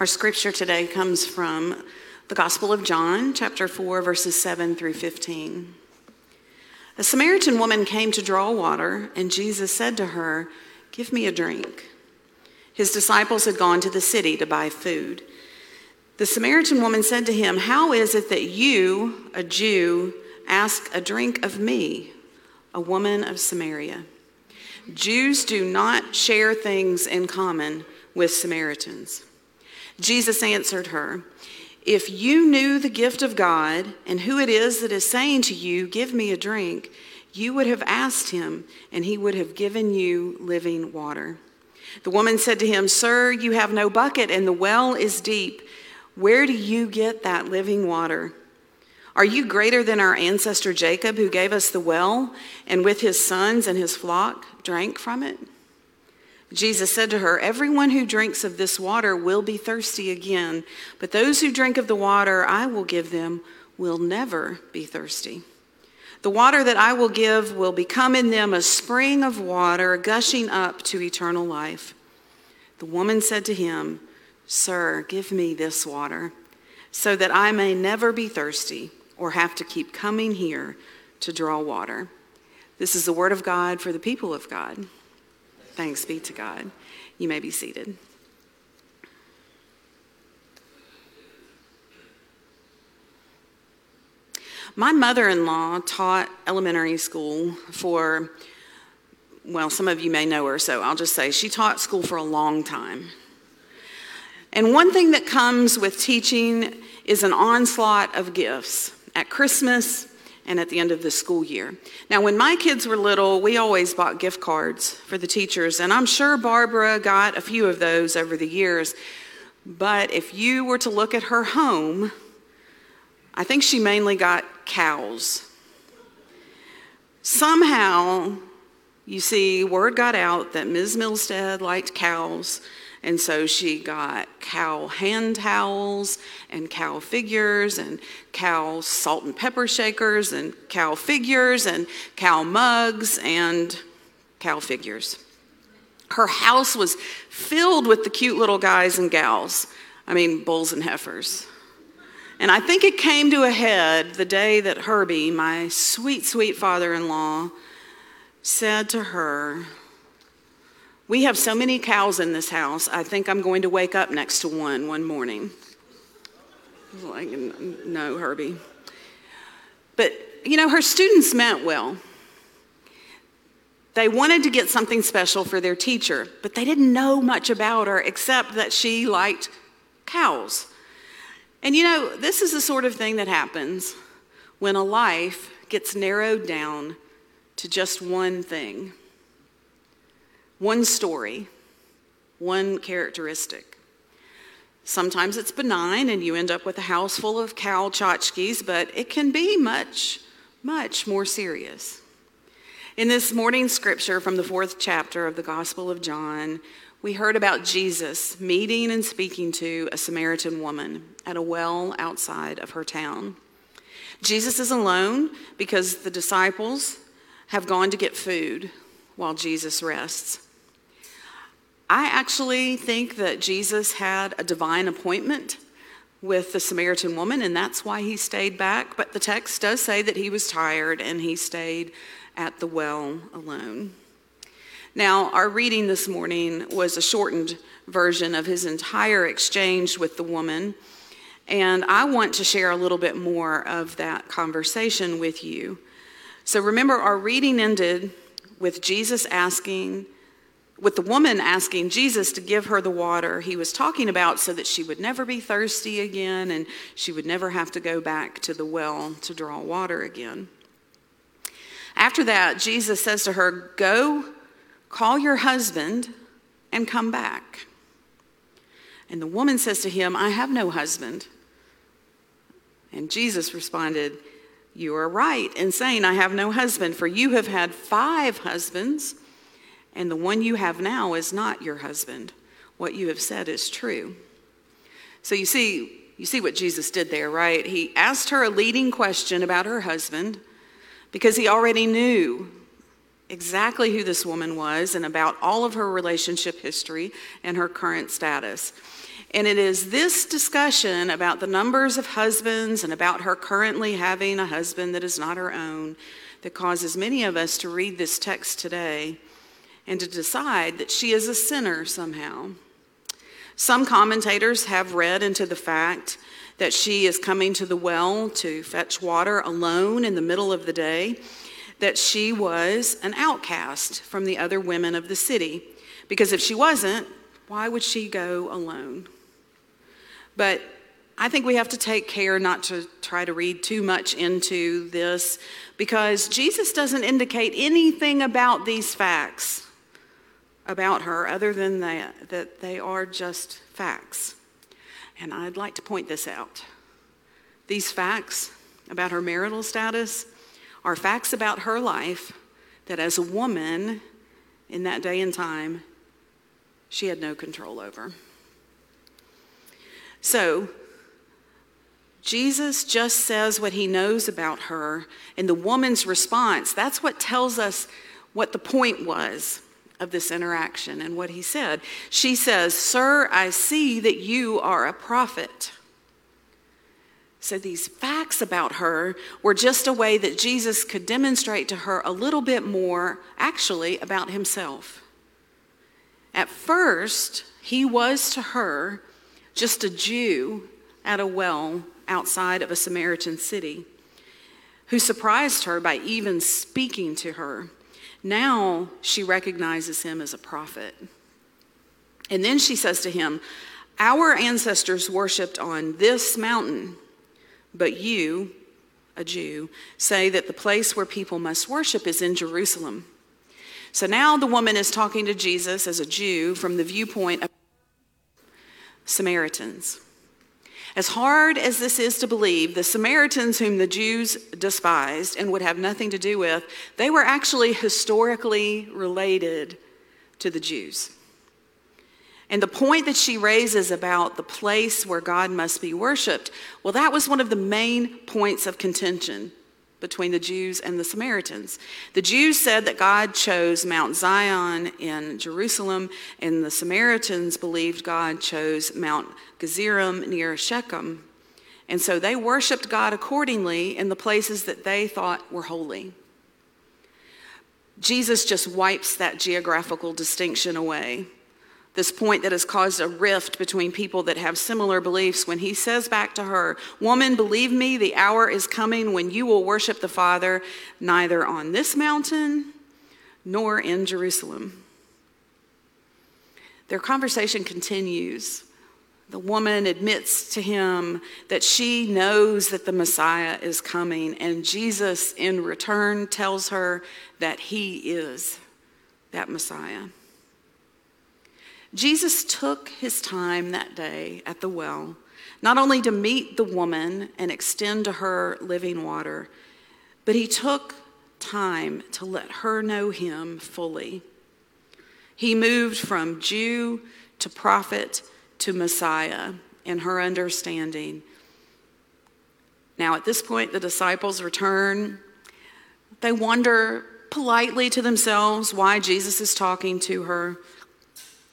Our scripture today comes from the Gospel of John, chapter 4, verses 7 through 15. A Samaritan woman came to draw water, and Jesus said to her, Give me a drink. His disciples had gone to the city to buy food. The Samaritan woman said to him, How is it that you, a Jew, ask a drink of me, a woman of Samaria? Jews do not share things in common with Samaritans. Jesus answered her, If you knew the gift of God and who it is that is saying to you, Give me a drink, you would have asked him, and he would have given you living water. The woman said to him, Sir, you have no bucket, and the well is deep. Where do you get that living water? Are you greater than our ancestor Jacob, who gave us the well, and with his sons and his flock drank from it? Jesus said to her, Everyone who drinks of this water will be thirsty again, but those who drink of the water I will give them will never be thirsty. The water that I will give will become in them a spring of water gushing up to eternal life. The woman said to him, Sir, give me this water, so that I may never be thirsty or have to keep coming here to draw water. This is the word of God for the people of God. Thanks be to God. You may be seated. My mother in law taught elementary school for, well, some of you may know her, so I'll just say she taught school for a long time. And one thing that comes with teaching is an onslaught of gifts. At Christmas, and at the end of the school year. Now, when my kids were little, we always bought gift cards for the teachers, and I'm sure Barbara got a few of those over the years. But if you were to look at her home, I think she mainly got cows. Somehow, you see, word got out that Ms. Milstead liked cows, and so she got cow hand towels and cow figures and cow salt and pepper shakers and cow figures and cow mugs and cow figures. Her house was filled with the cute little guys and gals. I mean, bulls and heifers. And I think it came to a head the day that Herbie, my sweet, sweet father in law, said to her, we have so many cows in this house, I think I'm going to wake up next to one one morning. Like, no, Herbie. But, you know, her students meant well. They wanted to get something special for their teacher, but they didn't know much about her except that she liked cows. And you know, this is the sort of thing that happens when a life gets narrowed down to just one thing one story, one characteristic. Sometimes it's benign and you end up with a house full of cow tchotchkes, but it can be much, much more serious. In this morning's scripture from the fourth chapter of the Gospel of John, we heard about Jesus meeting and speaking to a Samaritan woman at a well outside of her town. Jesus is alone because the disciples have gone to get food while Jesus rests. I actually think that Jesus had a divine appointment with the Samaritan woman, and that's why he stayed back. But the text does say that he was tired and he stayed at the well alone. Now, our reading this morning was a shortened version of his entire exchange with the woman, and I want to share a little bit more of that conversation with you. So, remember, our reading ended with Jesus asking with the woman asking Jesus to give her the water he was talking about so that she would never be thirsty again and she would never have to go back to the well to draw water again. After that, Jesus says to her, Go, call your husband, and come back. And the woman says to him, I have no husband. And Jesus responded, You are right in saying, I have no husband, for you have had five husbands and the one you have now is not your husband. What you have said is true. So you see, you see what Jesus did there, right? He asked her a leading question about her husband because he already knew exactly who this woman was and about all of her relationship history and her current status. And it is this discussion about the numbers of husbands and about her currently having a husband that is not her own that causes many of us to read this text today and to decide that she is a sinner somehow. Some commentators have read into the fact that she is coming to the well to fetch water alone in the middle of the day, that she was an outcast from the other women of the city. Because if she wasn't, why would she go alone? But I think we have to take care not to try to read too much into this because Jesus doesn't indicate anything about these facts about her other than that, that they are just facts. And I'd like to point this out. These facts about her marital status are facts about her life that as a woman in that day and time, she had no control over. So, Jesus just says what he knows about her, and the woman's response, that's what tells us what the point was of this interaction and what he said. She says, Sir, I see that you are a prophet. So these facts about her were just a way that Jesus could demonstrate to her a little bit more, actually, about himself. At first, he was to her just a Jew at a well outside of a Samaritan city who surprised her by even speaking to her. Now she recognizes him as a prophet. And then she says to him, Our ancestors worshiped on this mountain, but you, a Jew, say that the place where people must worship is in Jerusalem. So now the woman is talking to Jesus as a Jew from the viewpoint of Samaritans. As hard as this is to believe, the Samaritans, whom the Jews despised and would have nothing to do with, they were actually historically related to the Jews. And the point that she raises about the place where God must be worshiped, well, that was one of the main points of contention between the Jews and the Samaritans. The Jews said that God chose Mount Zion in Jerusalem, and the Samaritans believed God chose Mount Gerizim near Shechem. And so they worshiped God accordingly in the places that they thought were holy. Jesus just wipes that geographical distinction away this point that has caused a rift between people that have similar beliefs when he says back to her, Woman, believe me, the hour is coming when you will worship the Father neither on this mountain nor in Jerusalem. Their conversation continues. The woman admits to him that she knows that the Messiah is coming, and Jesus, in return, tells her that he is that Messiah. Jesus took his time that day at the well, not only to meet the woman and extend to her living water, but he took time to let her know him fully. He moved from Jew to prophet to Messiah in her understanding. Now, at this point, the disciples return. They wonder politely to themselves why Jesus is talking to her.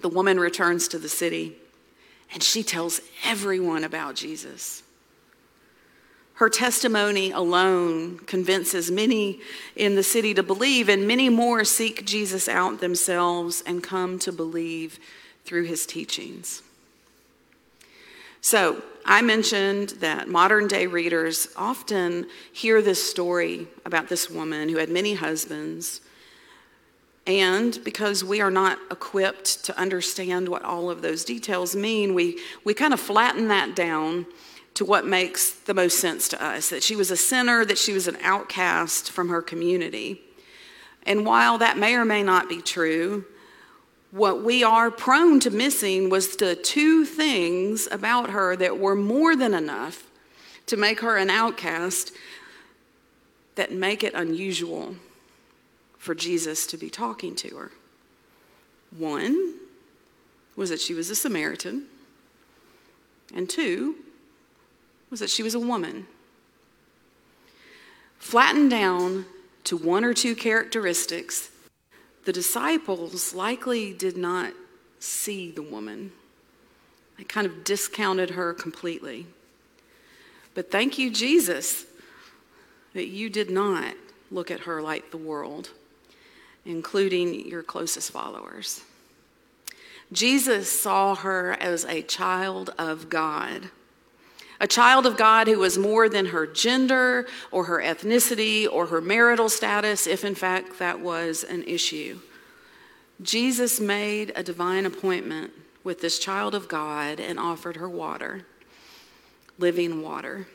The woman returns to the city and she tells everyone about Jesus. Her testimony alone convinces many in the city to believe, and many more seek Jesus out themselves and come to believe through his teachings. So, I mentioned that modern day readers often hear this story about this woman who had many husbands and because we are not equipped to understand what all of those details mean, we, we kind of flatten that down to what makes the most sense to us that she was a sinner, that she was an outcast from her community. And while that may or may not be true, what we are prone to missing was the two things about her that were more than enough to make her an outcast that make it unusual for Jesus to be talking to her. One was that she was a Samaritan, and two was that she was a woman. Flattened down to one or two characteristics, the disciples likely did not see the woman They kind of discounted her completely. But thank you, Jesus, that you did not look at her like the world, including your closest followers. Jesus saw her as a child of God. A child of God who was more than her gender or her ethnicity or her marital status, if in fact that was an issue. Jesus made a divine appointment with this child of God and offered her water, living water.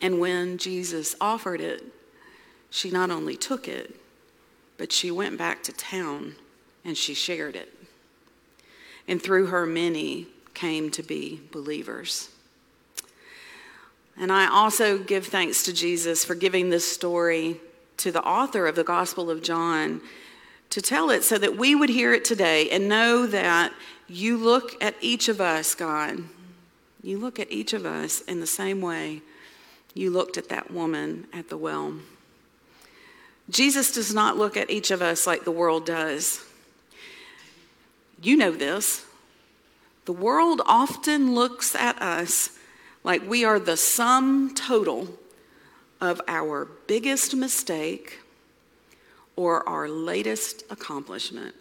And when Jesus offered it, she not only took it, but she went back to town and she shared it. And through her, many came to be believers. And I also give thanks to Jesus for giving this story to the author of the Gospel of John to tell it so that we would hear it today and know that you look at each of us, God. You look at each of us in the same way you looked at that woman at the well. Jesus does not look at each of us like the world does. You know this. The world often looks at us like we are the sum total of our biggest mistake or our latest accomplishment.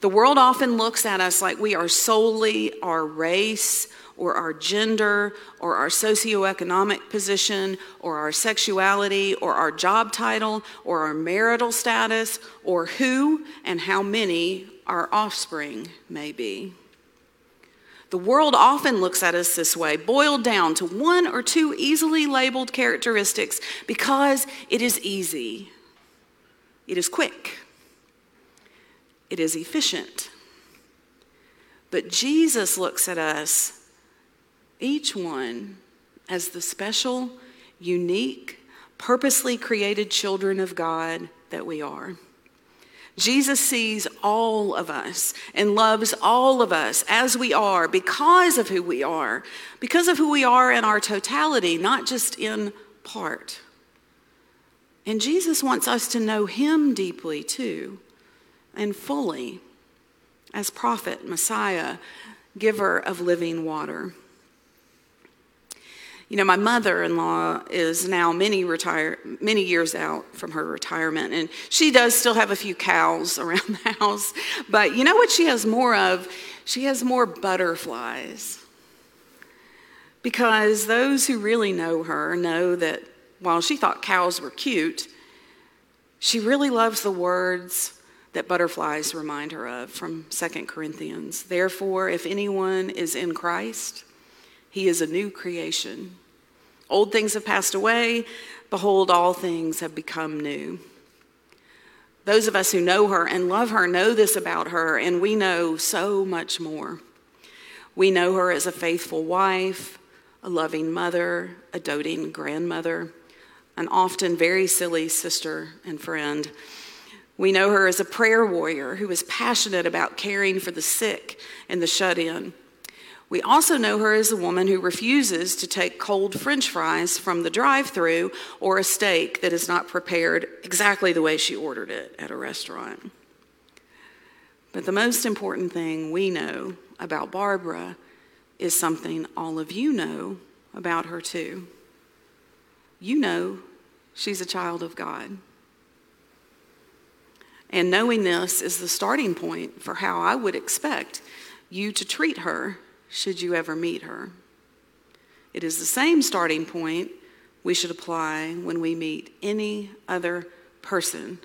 The world often looks at us like we are solely our race or our gender or our socioeconomic position or our sexuality or our job title or our marital status or who and how many our offspring may be. The world often looks at us this way, boiled down to one or two easily labeled characteristics because it is easy, it is quick, it is efficient. But Jesus looks at us, each one, as the special, unique, purposely created children of God that we are. Jesus sees all of us and loves all of us as we are because of who we are, because of who we are in our totality, not just in part. And Jesus wants us to know him deeply too and fully as prophet, Messiah, giver of living water. You know, my mother-in-law is now many retire many years out from her retirement, and she does still have a few cows around the house. But you know what she has more of? She has more butterflies. Because those who really know her know that while she thought cows were cute, she really loves the words that butterflies remind her of from 2 Corinthians. Therefore, if anyone is in Christ, he is a new creation. Old things have passed away. Behold, all things have become new. Those of us who know her and love her know this about her, and we know so much more. We know her as a faithful wife, a loving mother, a doting grandmother, an often very silly sister and friend. We know her as a prayer warrior who is passionate about caring for the sick and the shut in. We also know her as a woman who refuses to take cold french fries from the drive through or a steak that is not prepared exactly the way she ordered it at a restaurant. But the most important thing we know about Barbara is something all of you know about her too. You know she's a child of God. And knowing this is the starting point for how I would expect you to treat her should you ever meet her. It is the same starting point we should apply when we meet any other person,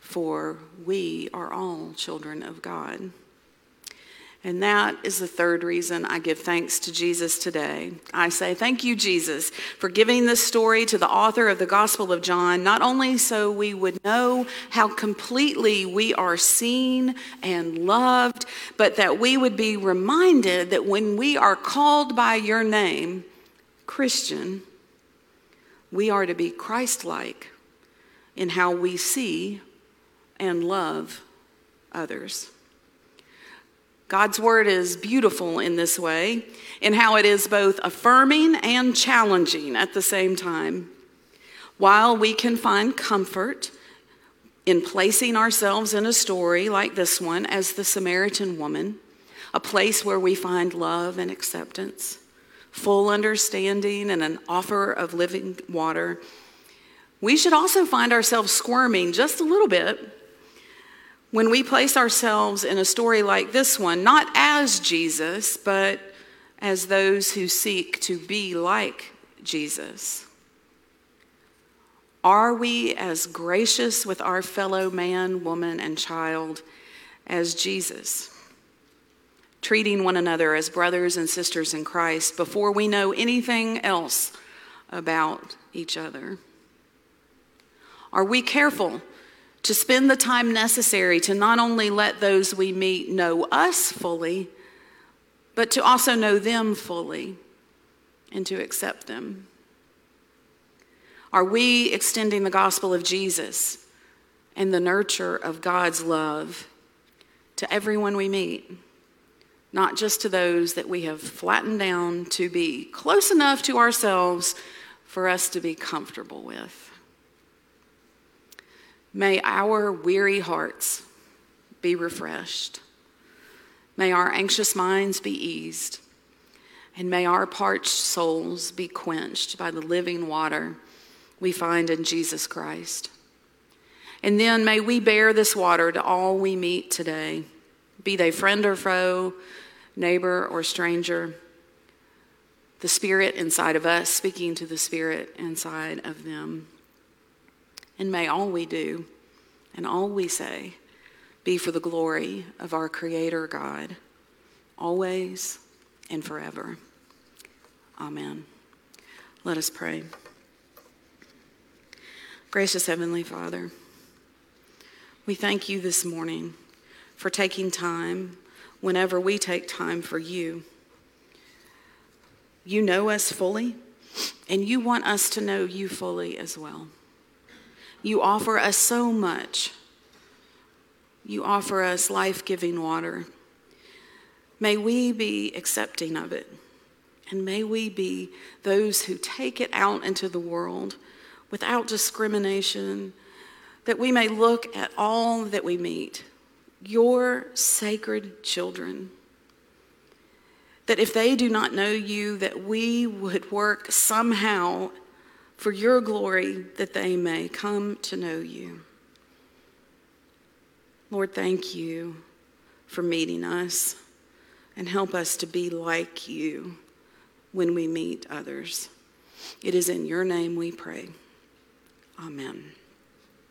for we are all children of God. And that is the third reason I give thanks to Jesus today. I say, Thank you, Jesus, for giving this story to the author of the Gospel of John, not only so we would know how completely we are seen and loved, but that we would be reminded that when we are called by your name, Christian, we are to be Christ like in how we see and love others. God's word is beautiful in this way, in how it is both affirming and challenging at the same time. While we can find comfort in placing ourselves in a story like this one as the Samaritan woman, a place where we find love and acceptance, full understanding, and an offer of living water, we should also find ourselves squirming just a little bit when we place ourselves in a story like this one, not as Jesus, but as those who seek to be like Jesus. Are we as gracious with our fellow man, woman, and child as Jesus? Treating one another as brothers and sisters in Christ before we know anything else about each other? Are we careful to spend the time necessary to not only let those we meet know us fully, but to also know them fully and to accept them? Are we extending the gospel of Jesus and the nurture of God's love to everyone we meet? Not just to those that we have flattened down to be close enough to ourselves for us to be comfortable with. May our weary hearts be refreshed. May our anxious minds be eased. And may our parched souls be quenched by the living water we find in Jesus Christ. And then may we bear this water to all we meet today, be they friend or foe, neighbor or stranger. The Spirit inside of us speaking to the Spirit inside of them. And may all we do and all we say be for the glory of our Creator God, always and forever. Amen. Let us pray. Gracious Heavenly Father, we thank you this morning for taking time whenever we take time for you. You know us fully, and you want us to know you fully as well. You offer us so much. You offer us life giving water. May we be accepting of it. And may we be those who take it out into the world without discrimination, that we may look at all that we meet, your sacred children. That if they do not know you, that we would work somehow for your glory that they may come to know you. Lord, thank you for meeting us and help us to be like you when we meet others. It is in your name we pray. Amen.